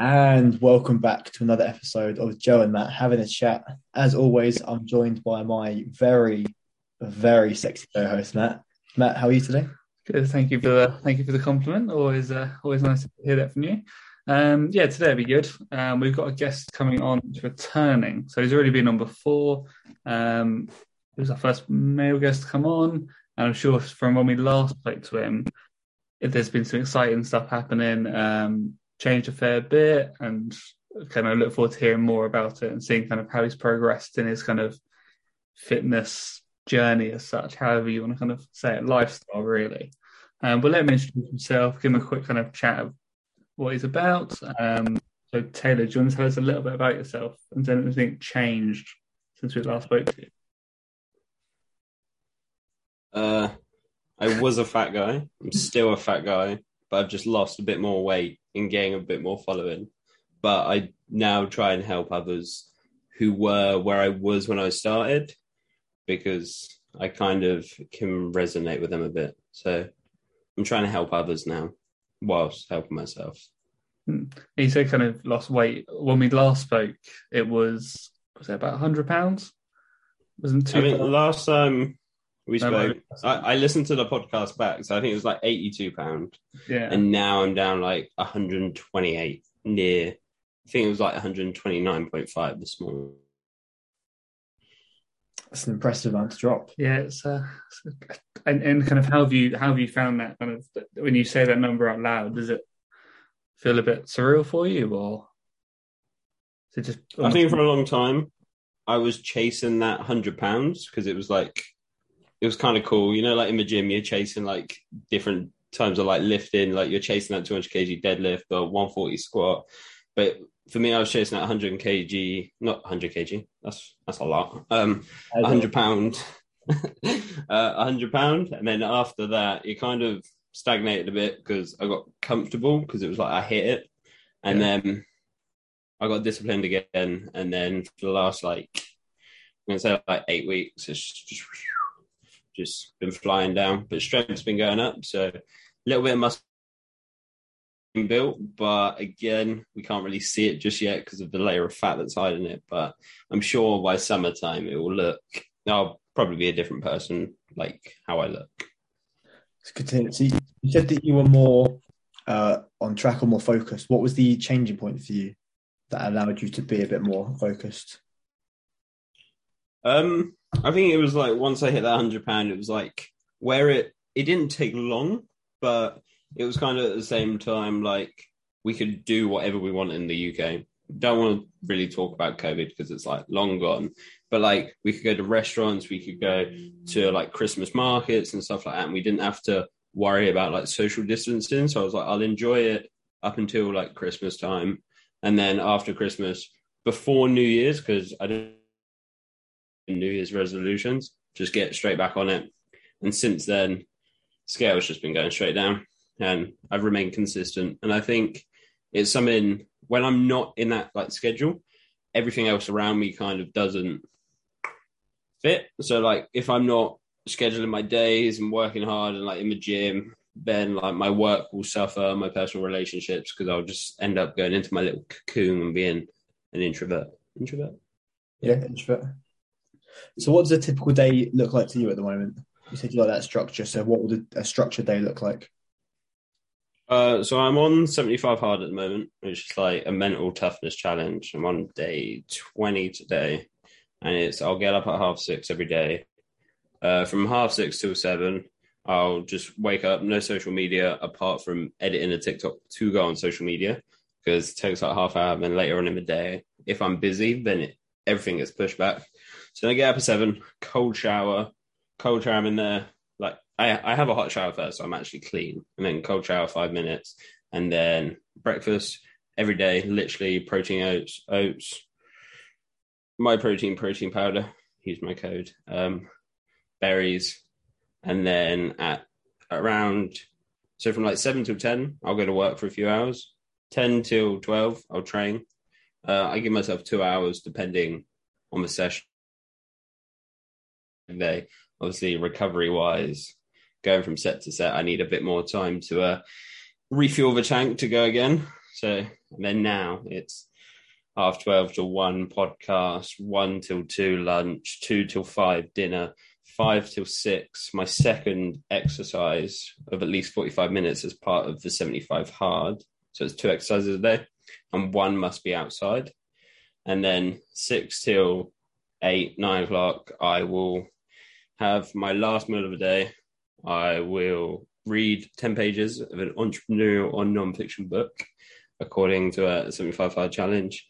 And welcome back to another episode of Joe and Matt having a chat. As always, I'm joined by my very, very sexy co-host Matt. Matt, how are you today? Good. Thank you for the thank you for the compliment. Always, uh, always nice to hear that from you. Um, yeah, today will be good. Um, we've got a guest coming on, returning. So he's already been on before. Um, he was our first male guest to come on, and I'm sure from when we last spoke to him, if there's been some exciting stuff happening, um, changed a fair bit, and kind of look forward to hearing more about it and seeing kind of how he's progressed in his kind of fitness journey as such, however you want to kind of say it, lifestyle really. Um, but let him introduce himself, give him a quick kind of chat of what he's about. Um, so Taylor, do you want to tell us a little bit about yourself and then anything changed since we last spoke to you? Uh, I was a fat guy. I'm still a fat guy, but I've just lost a bit more weight and getting a bit more following. But I now try and help others who were where I was when I started because I kind of can resonate with them a bit. So I'm trying to help others now whilst helping myself. Hmm. You said kind of lost weight. When we last spoke, it was was it about hundred pounds? Wasn't too. I mean, last time we spoke, I, I, listened to the podcast back, so I think it was like eighty-two pound. Yeah, and now I'm down like one hundred and twenty-eight. Near, I think it was like one hundred twenty-nine point five this morning. That's an impressive amount to drop. Yeah, it's, uh, and and kind of how have you how have you found that kind of when you say that number out loud? Does it feel a bit surreal for you, or is it just? I think for a long time, I was chasing that hundred pounds because it was like it was kind of cool, you know, like in the gym, you're chasing like different times of like lifting, like you're chasing that 200 kg deadlift or 140 squat. But for me, I was chasing that 100 kg, not 100 kg. That's that's a lot. Um, 100 pound, uh, 100 pound, and then after that, it kind of stagnated a bit because I got comfortable because it was like I hit it, and yeah. then I got disciplined again, and then for the last like I'm gonna say like eight weeks, it's just just been flying down. But strength's been going up, so a little bit of muscle built, but again, we can't really see it just yet because of the layer of fat that's hiding it. But I'm sure by summertime it will look. I'll probably be a different person, like how I look. It's good to hear. So you said that you were more uh, on track or more focused. What was the changing point for you that allowed you to be a bit more focused? Um, I think it was like once I hit that hundred pound, it was like where it it didn't take long, but it was kind of at the same time like we could do whatever we want in the UK. Don't want to really talk about COVID because it's like long gone, but like we could go to restaurants, we could go to like Christmas markets and stuff like that, and we didn't have to worry about like social distancing. So I was like, I'll enjoy it up until like Christmas time, and then after Christmas, before New Year's, because I don't New Year's resolutions, just get straight back on it. And since then, scale's just been going straight down and I've remained consistent. And I think it's something when I'm not in that like schedule, everything else around me kind of doesn't fit. So like if I'm not scheduling my days and working hard and like in the gym, then like my work will suffer, my personal relationships, because I'll just end up going into my little cocoon and being an introvert. Introvert? Yeah, introvert. So what does a typical day look like to you at the moment? You said you like that structure. So what would a, a structured day look like? Uh, so I'm on 75 hard at the moment, which is like a mental toughness challenge. I'm on day 20 today, and it's I'll get up at half six every day. Uh, from half six till seven, I'll just wake up, no social media apart from editing a TikTok to go on social media because it takes like half hour. And then later on in the day, if I'm busy, then it, everything gets pushed back. So I get up at seven, cold shower, cold shower. I'm in there Like I, I have a hot shower first, so I'm actually clean, and then cold shower five minutes, and then breakfast every day. Literally protein oats, oats, my protein protein powder. Use my code. Um, berries, and then at around so from like seven till ten, I'll go to work for a few hours. Ten till twelve, I'll train. Uh, I give myself two hours depending on the session. Day, obviously, recovery wise, going from set to set, I need a bit more time to uh, refuel the tank to go again. So then now it's half 12 to 1 podcast, 1 till 2 lunch, 2 till 5 dinner, 5 till 6 my second exercise of at least 45 minutes as part of the 75 hard. So it's two exercises a day and one must be outside. And then 6 till 8, 9 o'clock, I will have my last meal of the day. I will read 10 pages of an entrepreneurial or non-fiction book according to a 75 hour challenge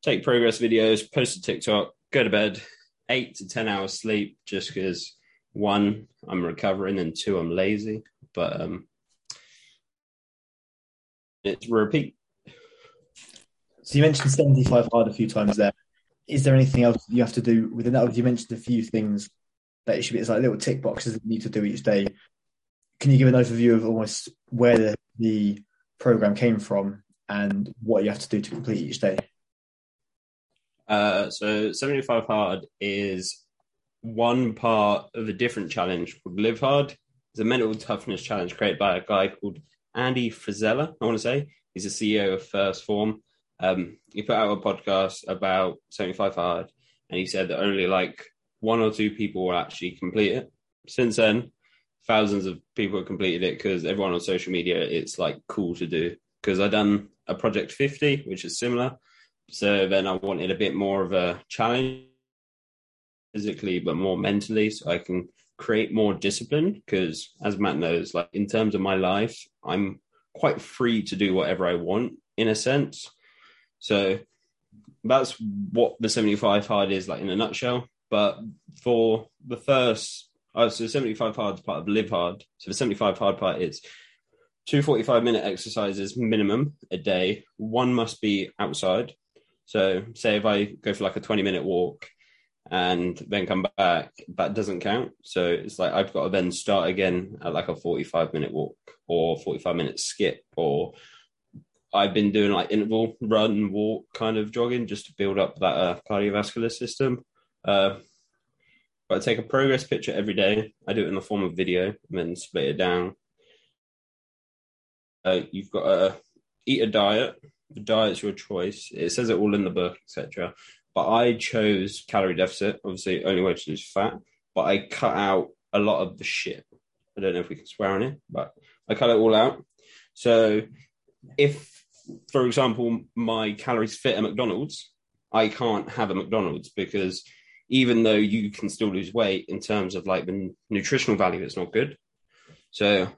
take progress videos post to tiktok go to bed eight to 10 hours sleep just because one i'm recovering and two i'm lazy but um it's repeat So you mentioned 75 hard a few times there. Is there anything else you have to do within that? You mentioned a few things that it should be. It's like little tick boxes that you need to do each day. Can you give an overview of almost where the, the program came from and what you have to do to complete each day? Uh, so 75 Hard is one part of a different challenge called Live Hard. It's a mental toughness challenge created by a guy called Andy Frisella, I want to say. He's the CEO of 1st Phorm. Um, he put out a podcast about 75 Hard, and he said that only like one or two people will actually complete it. Since then, thousands of people have completed it because everyone on social media, it's like cool to do. Because I done a Project 50, which is similar. So then I wanted a bit more of a challenge physically, but more mentally, so I can create more discipline. Because as Matt knows, like in terms of my life, I'm quite free to do whatever I want in a sense. So that's what the 75 hard is like in a nutshell. But for the first, oh, so 75 hard is part of Live Hard. So the 75 hard part is two 45 minute exercises minimum a day. One must be outside. So, say if I go for like a 20 minute walk and then come back, that doesn't count. So, it's like I've got to then start again at like a 45 minute walk or 45 minute skip. Or I've been doing like interval run, and walk kind of jogging just to build up that uh, cardiovascular system. Uh, but I take a progress picture every day. I do it in the form of video and then split it down. Uh, you've got to eat a diet the diet's your choice. It says it all in the book, etc. But I chose calorie deficit. Obviously, only way to lose fat. But I cut out a lot of the shit. I don't know if we can swear on it, but I cut it all out. So if, for example, my calories fit a McDonald's, I can't have a McDonald's because even though you can still lose weight in terms of like the nutritional value, it's not good. So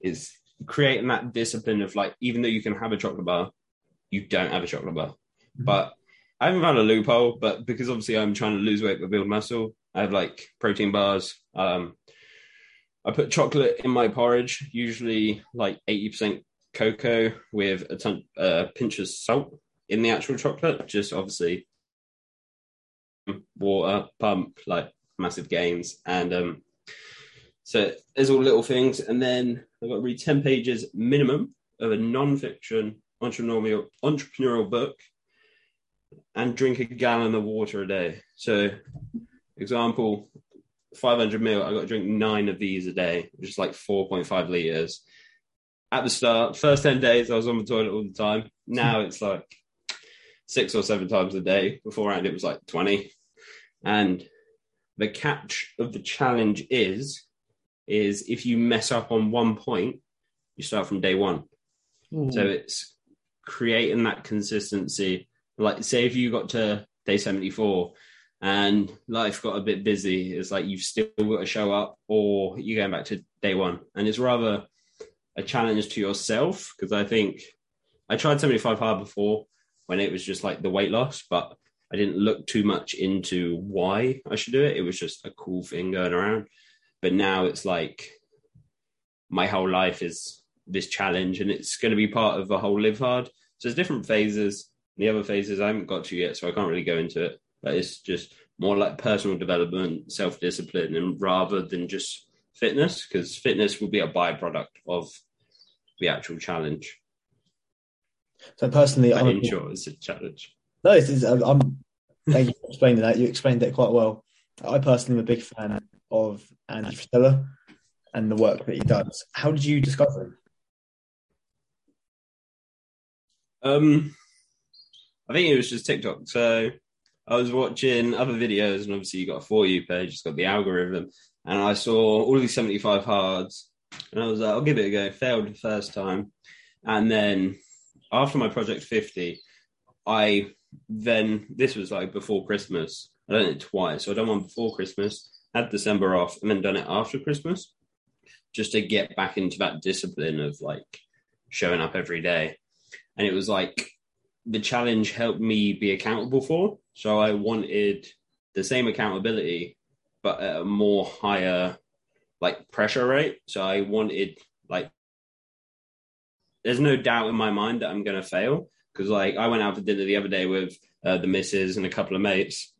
it's creating that discipline of like, even though you can have a chocolate bar, you don't have a chocolate bar. Mm-hmm. But I haven't found a loophole, but because obviously I'm trying to lose weight but build muscle, I have like protein bars. Um, I put chocolate in my porridge, usually like 80% cocoa with a ton, uh, pinch of salt in the actual chocolate. Just obviously water, pump, like massive gains. And um, so there's all little things. And then I've got to read 10 pages minimum of a non-fiction entrepreneurial entrepreneurial book and drink a gallon of water a day. So, example, 500 mil, I got to drink nine of these a day, which is like 4.5 liters. At the start, first 10 days, I was on the toilet all the time. Now it's like six or seven times a day. Beforehand, it was like 20. And the catch of the challenge is, is if you mess up on one point, you start from day one. Ooh. So it's creating that consistency. Like, say if you got to day 74 and life got a bit busy, it's like you've still got to show up or you're going back to day one. And it's rather a challenge to yourself because I think I tried 75 hard before when it was just like the weight loss, but I didn't look too much into why I should do it. It was just a cool thing going around. But now it's like my whole life is this challenge and it's going to be part of the whole live hard. So there's different phases. The other phases I haven't got to yet, so I can't really go into it. But it's just more like personal development, self discipline, and rather than just fitness, because fitness will be a byproduct of the actual challenge. So personally, I'm in short, it's a challenge. No, it's, it's, I'm. Thank you for explaining that. You explained it quite well. I personally am a big fan of Andy Frisella and the work that he does. How did you discover him? Um, I think it was just TikTok. So I was watching other videos, and obviously you got a for you page. It's got the algorithm, and I saw all these seventy-five hards, and I was like, I'll give it a go. Failed the first time, and then after my project fifty, I then this was like before Christmas. I done it twice. So I done one before Christmas, had December off, and then done it after Christmas, just to get back into that discipline of like showing up every day. And it was like the challenge helped me be accountable for. So I wanted the same accountability, but at a more higher like pressure rate. So I wanted like there's no doubt in my mind that I'm going to fail because like I went out for dinner the other day with uh, the missus and a couple of mates.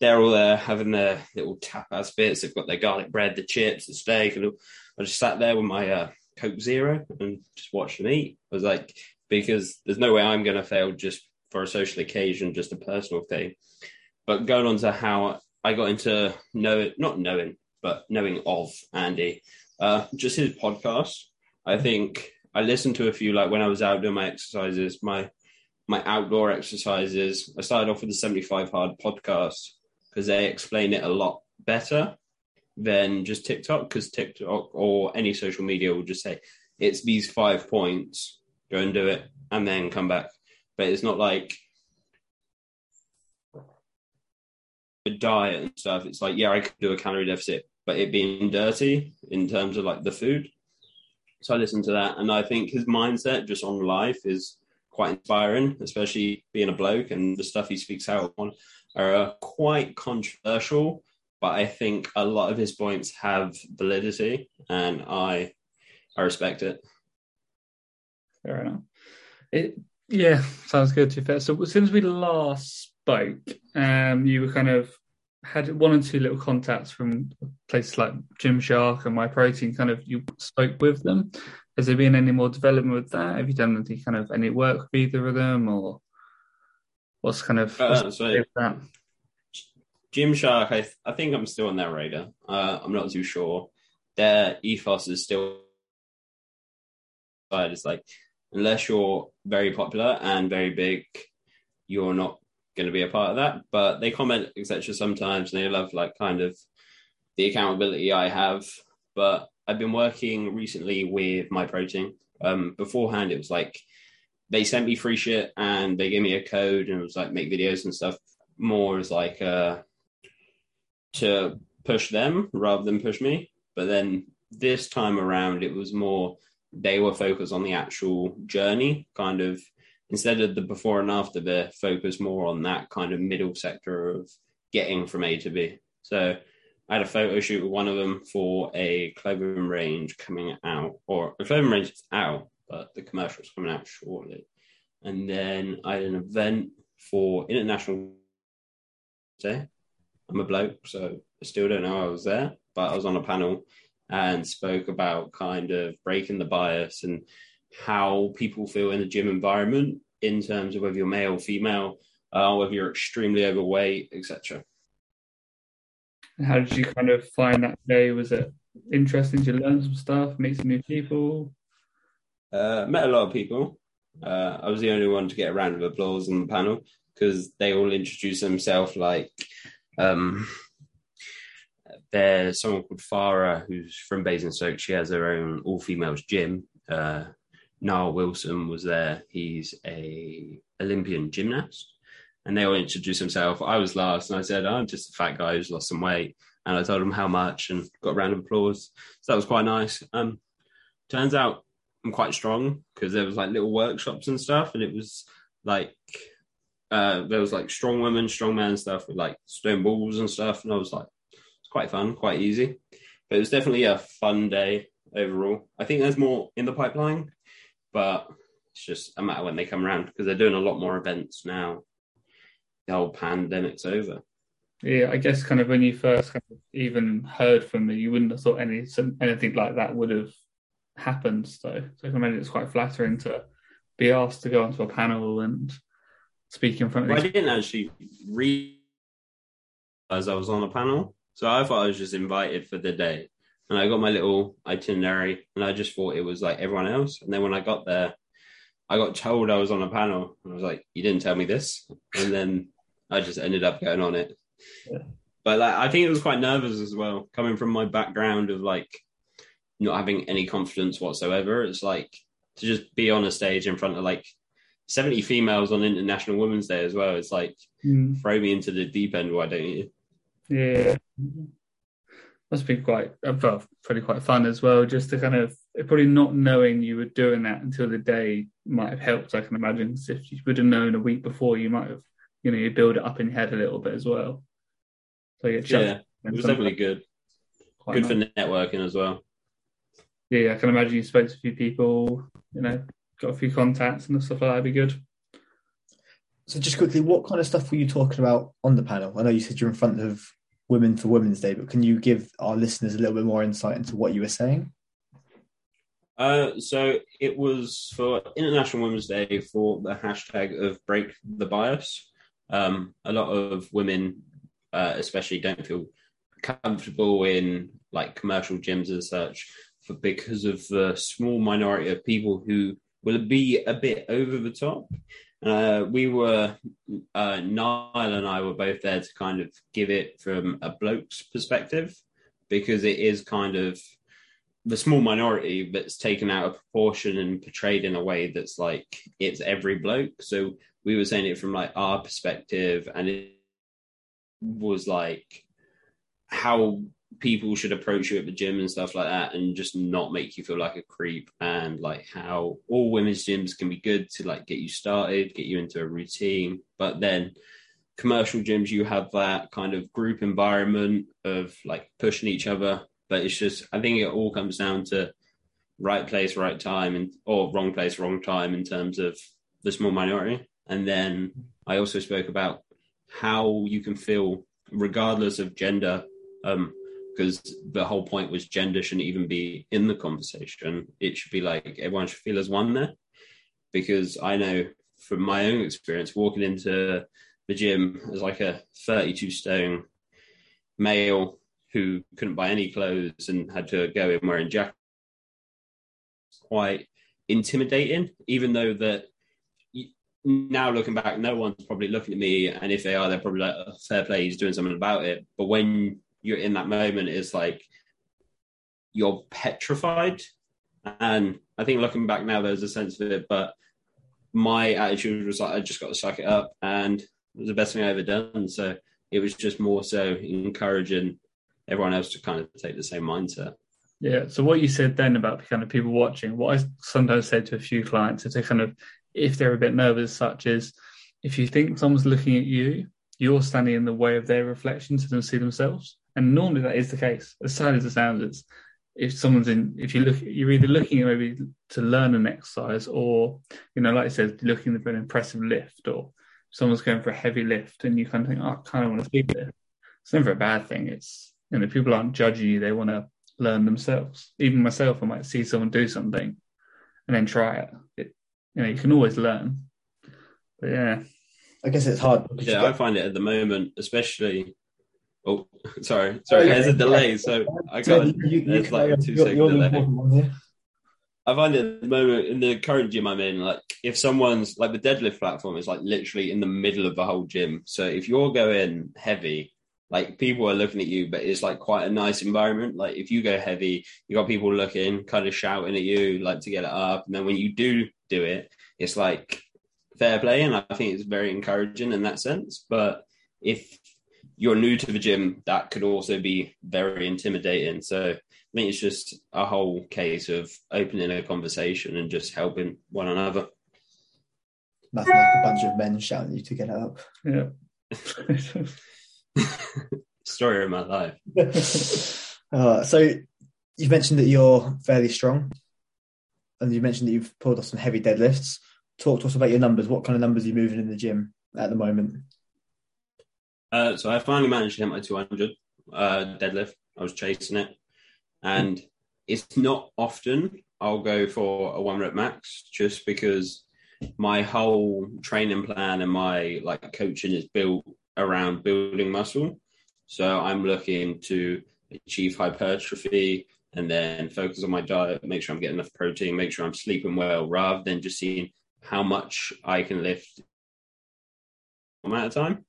They're all there having their little tapas bits. They've got their garlic bread, the chips, the steak, and I just sat there with my uh, Coke Zero and just watched them eat. I was like, because there's no way I'm going to fail just for a social occasion, just a personal thing. But going on to how I got into know not knowing, but knowing of Andy, uh, just his podcast. I think I listened to a few like when I was out doing my exercises, my my outdoor exercises. I started off with the 75 hard podcast because they explain it a lot better than just TikTok because TikTok or any social media will just say it's these five points, go and do it, and then come back. But it's not like a diet and stuff. It's like, yeah, I could do a calorie deficit, but it being dirty in terms of like the food. So I listened to that, and I think his mindset just on life is quite inspiring, especially being a bloke and the stuff he speaks out on are uh, quite controversial. But I think a lot of his points have validity, and I I respect it. Fair enough. It yeah sounds good. To fair. So since we last spoke, um, you were kind of had one or two little contacts from places like Gymshark and Myprotein. Kind of you spoke with them. Has there been any more development with that? Have you done any kind of any work with either of them, or what's kind of what's uh, so that? Gymshark, I, th- I think I'm still on their radar. Uh, I'm not too sure. Their ethos is still it's like unless you're very popular and very big, you're not going to be a part of that. But they comment etc. Sometimes, and they love like kind of the accountability I have. But I've been working recently with Myprotein. Um, beforehand, it was like they sent me free shit and they gave me a code and it was like make videos and stuff. More as like uh, to push them rather than push me. But then this time around, it was more they were focused on the actual journey, kind of instead of the before and after, they're focused more on that kind of middle sector of getting from A to B. So I had a photo shoot with one of them for a clothing range coming out, or a clothing range is out, but the commercial's coming out shortly. And then I had an event for International Day. I'm a bloke, so I still don't know I was there, but I was on a panel and spoke about kind of breaking the bias and how people feel in the gym environment in terms of whether you're male or female, uh, whether you're extremely overweight, etc. How did you kind of find that day? Was it interesting to learn some stuff, meet some new people? Uh, met a lot of people. Uh, I was the only one to get a round of applause on the panel because they all introduced themselves like um, there's someone called Farah who's from Basingstoke. She has her own all females gym. Uh, Nile Wilson was there. He's a Olympian gymnast and they all introduced themselves. I was last, and I said, "I'm just a fat guy who's lost some weight." And I told them how much, and got a round of applause. So that was quite nice. Um, turns out I'm quite strong because there was like little workshops and stuff, and it was like uh, there was like strong women, strong men stuff with like stone balls and stuff, and I was like, it's quite fun, quite easy. But it was definitely a fun day overall. I think there's more in the pipeline, but it's just a matter when they come around because they're doing a lot more events now the whole pandemic's over. Yeah, I guess kind of when you first kind of even heard from me, you wouldn't have thought any anything like that would have happened. So, so I imagine it's quite flattering to be asked to go onto a panel and speak in front of. Well, I didn't actually read as I was on a panel, so I thought I was just invited for the day, and I got my little itinerary, and I just thought it was like everyone else. And then when I got there, I got told I was on a panel. And I was like, "You didn't tell me this," and then I just ended up going on it. Yeah. But like, I think it was quite nervous as well, coming from my background of like not having any confidence whatsoever. It's like to just be on a stage in front of like 70 females on International Women's Day as well. It's like Mm. throw me into the deep end, why don't you? Yeah. Must be quite, uh, well, probably quite fun as well, just to kind of, probably not knowing you were doing that until the day might have helped, I can imagine. if you would have known a week before, you might have, you know, you build it up in your head a little bit as well. So yeah, Yeah, it was definitely good. quite Good nice. for networking as well. Yeah, I can imagine you spoke to a few people, you know, got a few contacts and stuff like that. would be good. So just quickly, what kind of stuff were you talking about on the panel? I know you said you're in front of women for Women's Day, but can you give our listeners a little bit more insight into what you were saying? Uh, so it was for International Women's Day for the hashtag of break the bias. Um, a lot of women, uh, especially, don't feel comfortable in like commercial gyms and such for because of the small minority of people who will be a bit over the top. Uh, we were uh, Nile and I were both there to kind of give it from a bloke's perspective because it is kind of the small minority that's taken out of proportion and portrayed in a way that's like it's every bloke. So we were saying it from like our perspective, and it was like how people should approach you at the gym and stuff like that, and just not make you feel like a creep, and like how all women's gyms can be good to like get you started, get you into a routine, but then commercial gyms you have that kind of group environment of like pushing each other. But it's just i think it all comes down to right place right time and or wrong place wrong time in terms of the small minority and then i also spoke about how you can feel regardless of gender um because the whole point was gender shouldn't even be in the conversation. It should be like everyone should feel as one there. Because i know from my own experience walking into the gym as like a 32 stone male who couldn't buy any clothes and had to go in wearing jackets quite intimidating even though that now looking back no one's probably looking at me and if they are they're probably like oh, fair play he's doing something about it. But when you're in that moment it's like you're petrified. And i think looking back now there's a sense of it but my attitude was like i just got to suck it up and it was the best thing i ever done. So it was just more so encouraging everyone else to kind of take the same mindset. Yeah. So what you said then about kind of people watching, what I sometimes say to a few clients is to kind of, if they're a bit nervous, such as if you think someone's looking at you, you're standing in the way of their reflection to them see themselves. And normally that is the case. As sad as it sounds, it's if someone's in, if you look, you're either looking maybe to learn an exercise or, you know, like I said, looking for an impressive lift or someone's going for a heavy lift and you kind of think, oh, I kind of want to see this. It's never a bad thing. It's, you know, people aren't judging you. They want to learn themselves. Even myself, I might see someone do something and then try it. it you know, you can always learn. But yeah, I guess it's hard. because yeah i get- find it at the moment especially oh sorry oh, sorry Oh, yeah. there's a delay so i got you, you, you there's can like a on. two You're- second you're the delay here. I find it at the moment in the current gym I'm in, like if someone's like the deadlift platform is like literally in the middle of the whole gym. So if you're going heavy, like people are looking at you, but it's like quite a nice environment. Like if you go heavy, you got people looking, kind of shouting at you, like to get it up. And then when you do do it, it's like fair play. And I think it's very encouraging in that sense. But if you're new to the gym, that could also be very intimidating. So I think it's just a whole case of opening a conversation and just helping one another. Nothing like a bunch of men shouting at you to get up. yeah. Story of my life. uh, so you've mentioned that you're fairly strong, and you mentioned that you've pulled off some heavy deadlifts. Talk to us about your numbers. What kind of numbers are you moving in the gym at the moment? Uh, so I finally managed to hit my 200 uh, deadlift. I was chasing it, and it's not often I'll go for a one rep max just because my whole training plan and my like coaching is built around building muscle. So I'm looking to achieve hypertrophy and then focus on my diet, make sure I'm getting enough protein, make sure I'm sleeping well, rather than just seeing how much I can lift amount of time.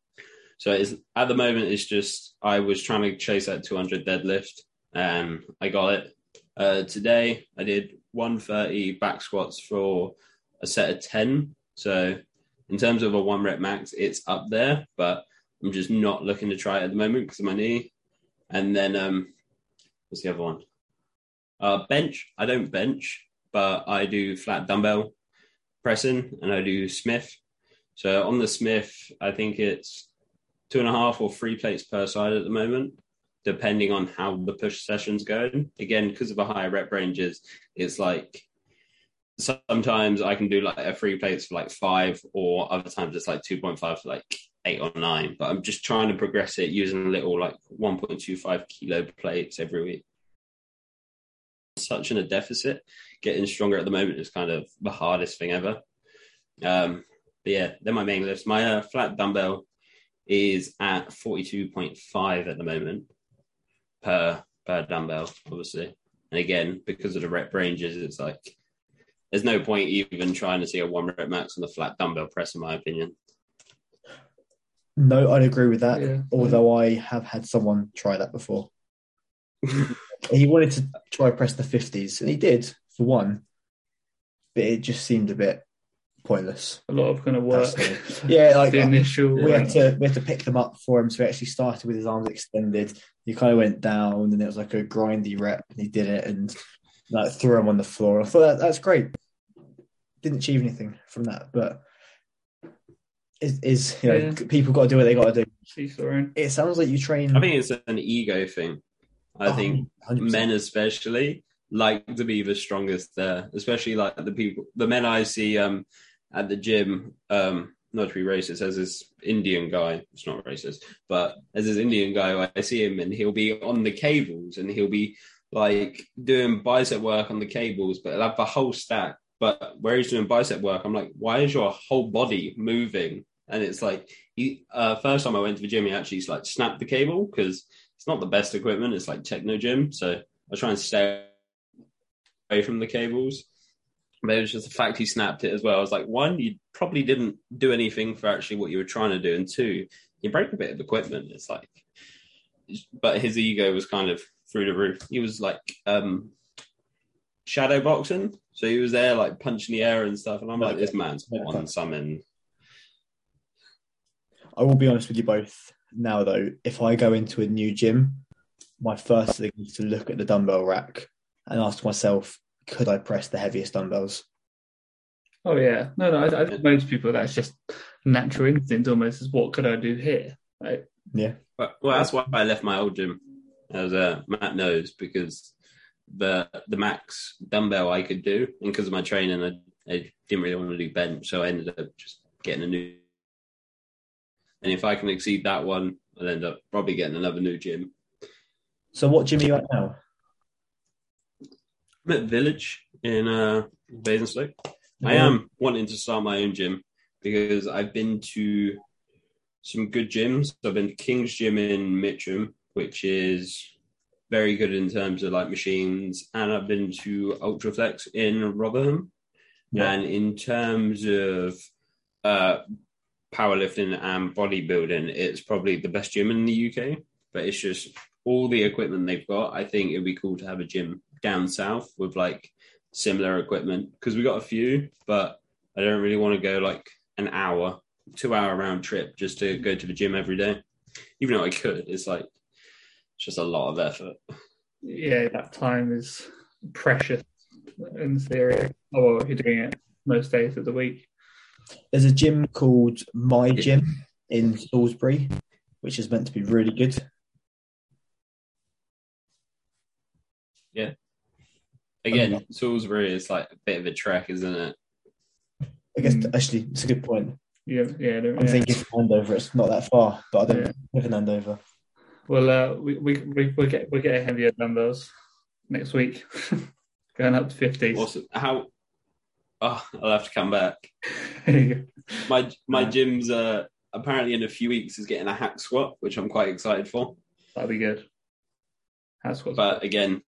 So it's at the moment it's just I was trying to chase that 200 deadlift and I got it. Uh, today I did 130 back squats for a set of 10. So in terms of a one rep max, it's up there, but I'm just not looking to try it at the moment because of my knee. And then um, what's the other one? Uh, bench. I don't bench, but I do flat dumbbell pressing and I do Smith. So on the Smith, I think it's two and a half or three plates per side at the moment, depending on how the push session's going. Again, because of the higher rep ranges, it's like sometimes I can do like a three plates for like five, or other times it's like 2.5 for like eight or nine. But I'm just trying to progress it using little like 1.25 kilo plates every week. Such in a deficit, getting stronger at the moment is kind of the hardest thing ever. Um, but yeah, they're my main lifts. My uh, flat dumbbell is at 42.5 at the moment per per dumbbell, obviously. And again, because of the rep ranges, it's like there's no point even trying to see a one rep max on the flat dumbbell press, in my opinion. No, I'd agree with that. Yeah. Although I have had someone try that before. he wanted to try press the fifties, and he did for one, but it just seemed a bit pointless. A lot of kind of work. Yeah, like the initial. we had to we had to pick them up for him. So he actually started with his arms extended. He kind of went down, and it was like a grindy rep, and he did it, and like threw him on the floor. I thought that, that's great. Didn't achieve anything from that, but is is you know Yeah. people got to do what they got to do. Each their own. It sounds like you train. I think it's an ego thing. I Oh, think 100%. men especially like to be the strongest there, especially like the people, the men I see um, at the gym. Um, not to be racist, as this Indian guy, it's not racist, but as this Indian guy, I see him and he'll be on the cables and he'll be like doing bicep work on the cables, but he'll have the whole stack. But where he's doing bicep work, I'm like, why is your whole body moving? And it's like, he, uh, first time I went to the gym, he actually like snapped the cable because it's not the best equipment. It's like Technogym, so I try and stay away from the cables. But it was just the fact he snapped it as well. I was like, one, you probably didn't do anything for actually what you were trying to do, and two, you break a bit of equipment. It's like, but his ego was kind of through the roof. He was like um shadow boxing, so he was there like punching the air and stuff. And I'm like, this man's on something. I will be honest with you both now, though. If I go into a new gym, my first thing is to look at the dumbbell rack and ask myself, could I press the heaviest dumbbells? Oh yeah, no, no. I, I think most people that's just natural instinct almost. Is what could I do here? Right? Yeah. But, well, that's why I left my old gym, as uh, Matt knows, because the the max dumbbell I could do, and because of my training, I, I didn't really want to do bench, so I ended up just getting a new. And if I can exceed that one, I'll end up probably getting another new gym. So, what gym are you at now? I'm at Village in uh, Basingstoke. I am wanting to start my own gym because I've been to some good gyms. I've been to King's Gym in Mitcham, which is very good in terms of like machines, and I've been to Ultraflex in Rotherham. Yeah. And in terms of uh, powerlifting and bodybuilding, it's probably the best gym in the UK. But it's just all the equipment they've got. I think it'd be cool to have a gym down south with like similar equipment because we got a few, but I don't really want to go like an hour, two hour round trip just to go to the gym every day. Even though I could, it's like it's just a lot of effort. Yeah, that time is precious in theory. Oh well, you're doing it most days of the week. There's a gym called My Gym in Salisbury, which is meant to be really good. Yeah. Again, Salisbury is like a bit of a trek, isn't it? I guess Mm. actually it's a good point. Yeah, yeah. I'm yeah. thinking Andover. It's not that far, but I don't Yeah. live in Andover. Well, uh, we we we we'll get we'll get heavier numbers next week, going up to fifty. Awesome. How? Oh, I'll have to come back. That'd My my Yeah. gym's uh, apparently in a few weeks is getting a hack squat, which I'm quite excited for. That'll be good. That's what. But again,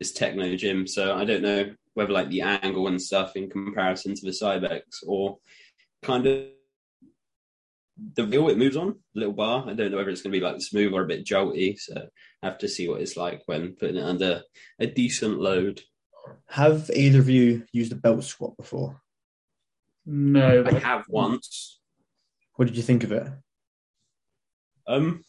it's Technogym, so I don't know whether like the angle and stuff in comparison to the Cybex or kind of the wheel it moves on, little bar. I don't know whether it's going to be like smooth or a bit jolty. So I have to see what it's like when putting it under a decent load. Have either of you used a belt squat before? No, I have once. What did you think of it? Um,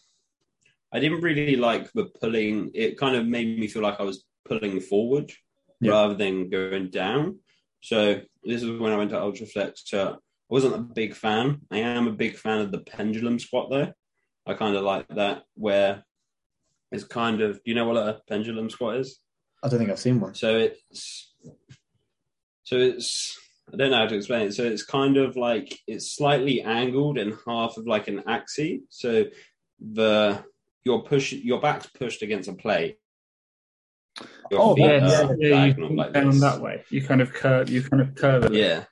I didn't really like the pulling. It kind of made me feel like I was pulling forward Yeah. rather than going down. So this is when I went to Ultraflex. So I wasn't a big fan. I am a big fan of the pendulum squat though. I kind of like that where it's kind of. Do you know what a pendulum squat is? I don't think I've seen one. So it's so it's I don't know how to explain it. So it's kind of like it's slightly angled and half of like an axis. So the your push your back's pushed against a plate. Your Oh, feet yes, are yeah, you diagonal come like down this. that way. You kind of curve. You kind of curve it. Yeah,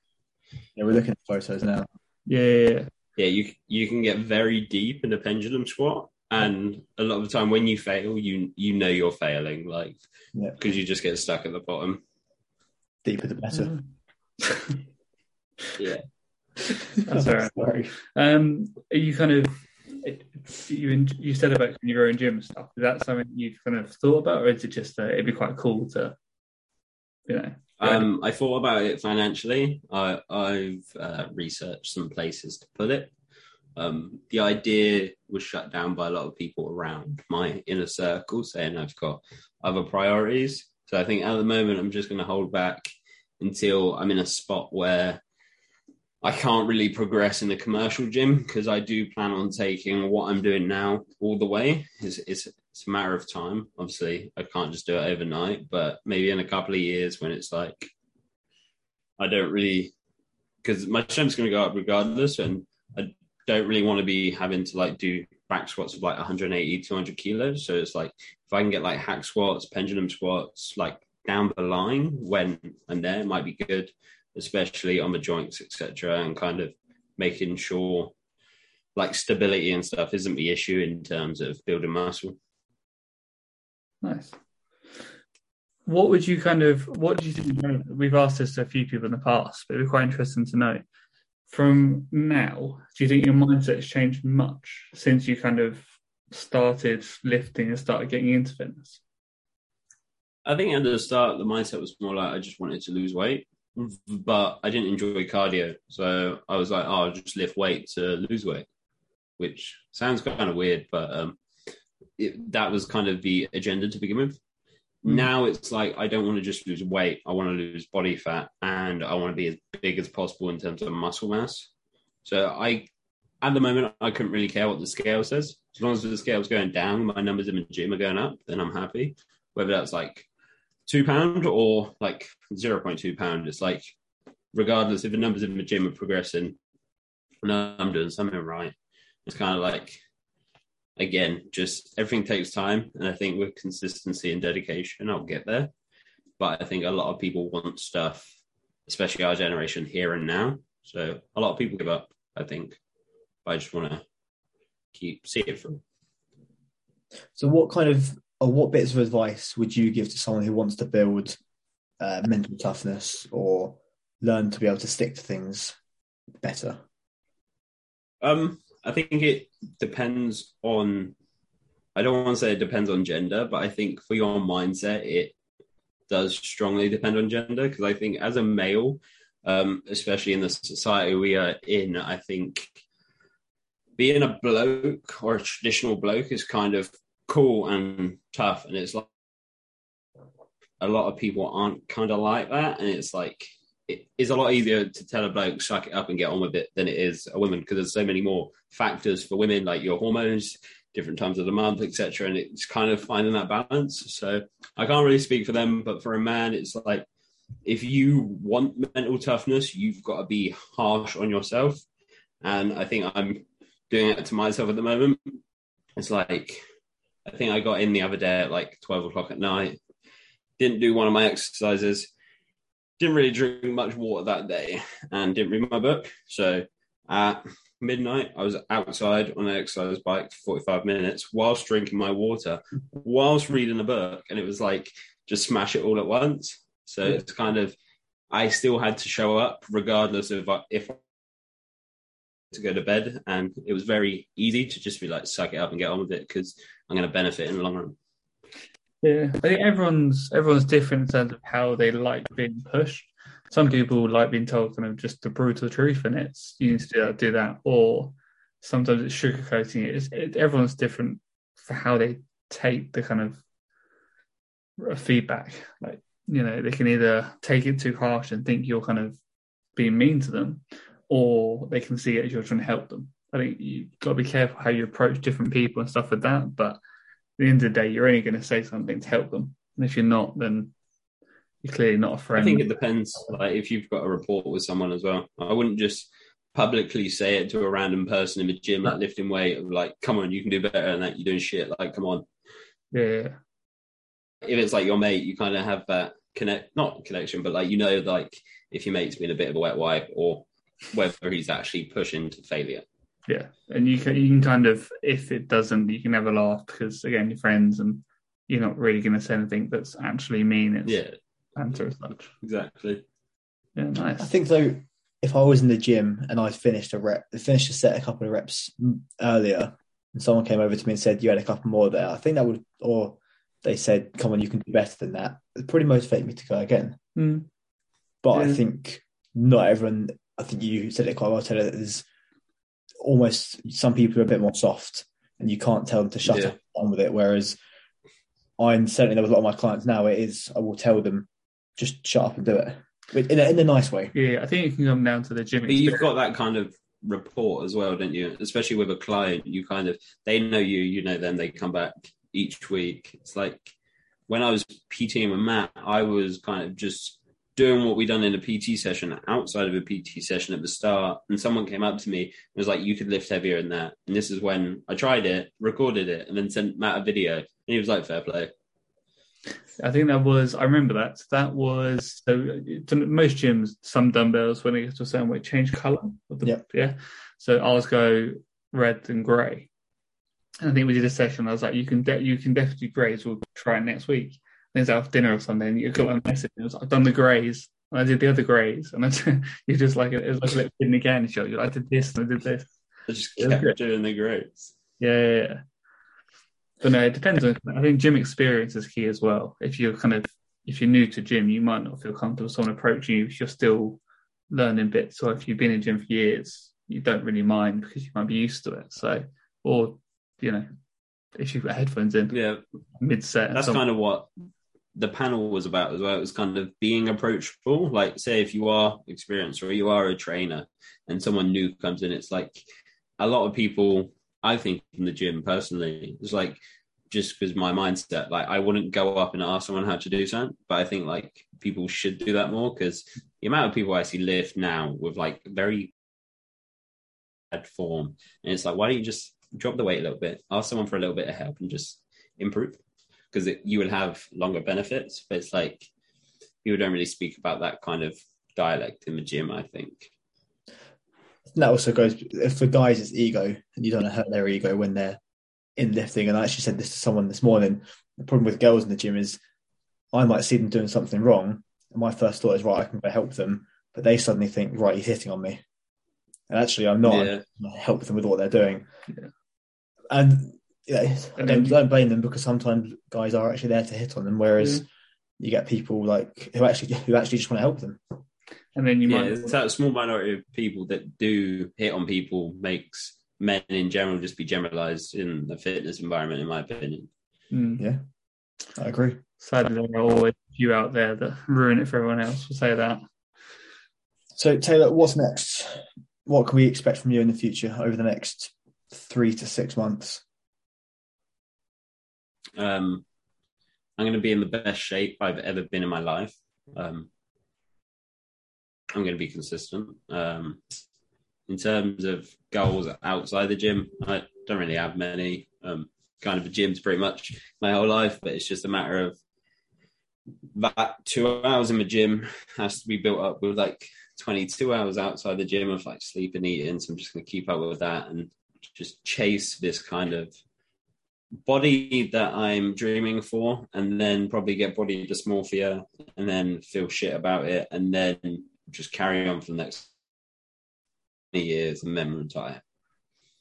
Yeah, we're looking at photos now. yeah, yeah, yeah. yeah. You you can get very deep in a pendulum squat, and a lot of the time when you fail, you you know you're failing, like Yeah. because you just get stuck at the bottom. Deeper the better. Mm. Yeah. That's all right. Sorry. Um, are you kind of you en- you said about your own gym and stuff. Is that something you've kind of thought about, or is it just uh, it'd be quite cool to, you know? Um, I thought about it financially. I, I've uh, researched some places to put it. Um, the idea was shut down by a lot of people around my inner circle, saying I've got other priorities. So I think at the moment I'm just going to hold back until I'm in a spot where I can't really progress in the commercial gym because I do plan on taking what I'm doing now all the way. It's, it's, it's a matter of time. Obviously, I can't just do it overnight, but maybe in a couple of years when it's like I don't really because my strength's going to go up regardless, and I don't really want to be having to like do back squats of like 180, 200 kilos. So it's like if I can get like hack squats, pendulum squats, like down the line when I'm there, might be good especially on the joints, etc., and kind of making sure like stability and stuff isn't the issue in terms of building muscle. Nice. What would you kind of what do you think? We've asked this to a few people in the past, but it'd be quite interesting to know. From now, do you think your mindset's changed much since you kind of started lifting and started getting into fitness? I think at the start the mindset was more like I just wanted to lose weight, but I didn't enjoy cardio, so I was like, oh, I'll just lift weight to lose weight, which sounds kind of weird, but um, it, that was kind of the agenda to begin with. Mm. Now it's like I don't want to just lose weight. I want to lose body fat, and I want to be as big as possible in terms of muscle mass. So I, at the moment, I couldn't really care what the scale says. As long as the scale's going down, my numbers in the gym are going up, then I'm happy. Whether that's like two pound or like zero point two pound, it's like regardless if the numbers in the gym are progressing, know I'm doing something right. It's kind of like again, just everything takes time, and I think with consistency and dedication, I'll get there. But I think a lot of people want stuff, especially our generation, here and now. So a lot of people give up. I think, but I just want to keep see it through. So, what kind of or what bits of advice would you give to someone who wants to build uh, mental toughness or learn to be able to stick to things better? Um, I think it depends on. I don't want to say it depends on gender, but I think for your mindset, it does strongly depend on gender because I think as a male, um, especially in the society we are in, I think being a bloke or a traditional bloke is kind of cool and tough, and it's like a lot of people aren't kind of like that, and it's like it is a lot easier to tell a bloke suck it up and get on with it than it is a woman because there's so many more factors for women like your hormones different times of the month etc and it's kind of finding that balance. So i can't really speak for them but for a man it's like if you want mental toughness you've got to be harsh on yourself. And i think i'm doing it to myself at the moment. It's like i think i got in the other day at like 12 o'clock at night didn't do one of my exercises didn't really drink much water that day and didn't read my book. So at midnight, I was outside on an exercise bike for 45 minutes whilst drinking my water, whilst reading a book. And it was like, just smash it all at once. So Yeah. it's kind of I still had to show up regardless of if to go to bed, and it was very easy to just be like suck it up and get on with it because I'm going to benefit in the long run. Yeah, I think everyone's everyone's different in terms of how they like being pushed. Some people like being told kind of just the brutal truth, and it's you need to do that, do that, or sometimes it's sugarcoating it. It's, it. Everyone's different for how they take the kind of uh, feedback. Like you know, they can either take it too harsh and think you're kind of being mean to them, or they can see it as you're trying to help them. I think you've got to be careful how you approach different people and stuff with that, but at the end of the day, you're only going to say something to help them. And if you're not, then you're clearly not a friend. I think it depends. Like if you've got a rapport with someone as well, I wouldn't just publicly say it to a random person in the gym, like lifting weight, of like, "Come on, you can do better than that. You're doing shit." Like, come on. yeah, If it's like your mate, you kind of have that connect, not connection, but like you know, like if your mate's been a bit of a wet wipe, or whether he's actually pushing to failure. Yeah. And you can you can kind of if it doesn't, you can have a laugh because again, you're friends and you're not really going to say anything that's actually mean. It's Yeah, banter as such. exactly. Yeah, nice. I think though, if I was in the gym and I finished a rep, finished a set, a couple of reps earlier, and someone came over to me and said you had a couple more there, I think that would, or they said, "Come on, you can do better than that." It pretty motivate me to go again. Mm. But I think not everyone. I think you said it quite well, Taylor. that There's almost some people are a bit more soft, and you can't tell them to shut Yeah. up on with it. Whereas I'm certainly there with a lot of my clients now. It is I will tell them just shut up and do it But in a, in a nice way. Yeah, I think it can come down to the gym. But you've got that kind of rapport as well, don't you? Especially with a client, you kind of they know you, you know them. They come back each week. It's like when I was PTing with Matt, I was kind of just doing what we done in a PT session outside of a PT session at the start, and someone came up to me and was like, "You could lift heavier than that." And this is when I tried it, recorded it, and then sent Matt a video, and he was like, "Fair play." I think that was. I remember that. That was so. to Most gyms, some dumbbells when they get to a certain weight change color. Of the, Yep. Yeah. So ours go red and grey. And I think we did a session. I was like, "You can, de- you can definitely do greys. We'll try it next week." Then it's out for dinner or something. You got a message. Was, I've done the greys. And I did the other greys. And I, you just like it was like a little kid in the candy shop. You're like, I did this and I did this. I just kept doing the grades. Yeah, yeah, yeah. But no, it depends on. I think gym experience is key as well. If you're kind of if you're new to gym, you might not feel comfortable someone approaching you if you're still learning bits, or if you've been in gym for years, you don't really mind because you might be used to it. So, or you know, if you've got headphones in Yeah, mid set, that's kind of what the panel was about as well. It was kind of being approachable. Like, say, if you are experienced or you are a trainer and someone new comes in, it's like a lot of people, I think, in the gym personally, it's like just because my mindset, like, I wouldn't go up and ask someone how to do something, but I think like people should do that more because the amount of people I see lift now with like very bad form, and it's like, why don't you just drop the weight a little bit, ask someone for a little bit of help, and just improve? Because you will have longer benefits. But it's like people don't really speak about that kind of dialect in the gym. I think. That also goes if for guys it's ego and you don't want to hurt their ego when they're in lifting. And I actually said this to someone this morning. The problem with girls in the gym is I might see them doing something wrong, and my first thought is right, I can go help them, but they suddenly think right, he's hitting on me, and actually I'm not. Yeah. I'm help them with what they're doing, Yeah. and yeah, I don't, then- don't blame them because sometimes guys are actually there to hit on them, whereas Yeah. you get people like who actually who actually just want to help them. and then you yeah, might. that small minority of people that do hit on people makes men in general just be generalized in the fitness environment, in my opinion. Mm. I agree. Sadly, there are always a few out there that ruin it for everyone else. We'll say that. So Taylor, what's next? What can we expect from you in the future over the next three to six months? Um, I'm going to be in the best shape I've ever been in my life. Um, I'm going to be consistent. Um, in terms of goals outside the gym, I don't really have many. Um, kind of a gym's pretty much my whole life, but it's just a matter of that two hours in the gym has to be built up with like 22 hours outside the gym of like sleep and eating. So I'm just going to keep up with that and just chase this kind of body that I'm dreaming for, and then probably get body dysmorphia, and then feel shit about it, and then just carry on for the next years and then retire.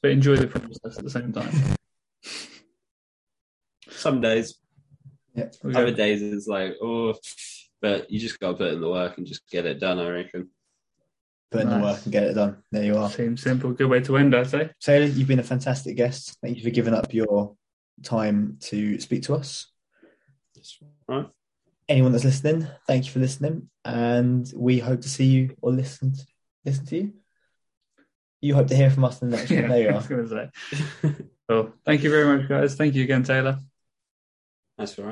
But enjoy the process at the same time. Some days, Yeah. Other days it's like, oh, but you just got to put in the work and just get it done. I reckon. Put in the work and get it done. There you are. Seems simple. Good way to end, I'd say. Taylor, you've been a fantastic guest. Thank you for giving up your time to speak to us. Right. Anyone that's listening, thank you for listening, and we hope to see you or listen to, listen to you. You hope to hear from us in the next one. There you I was going to say. Well, thank you very much, guys. Thank you again, Taylor. That's all right.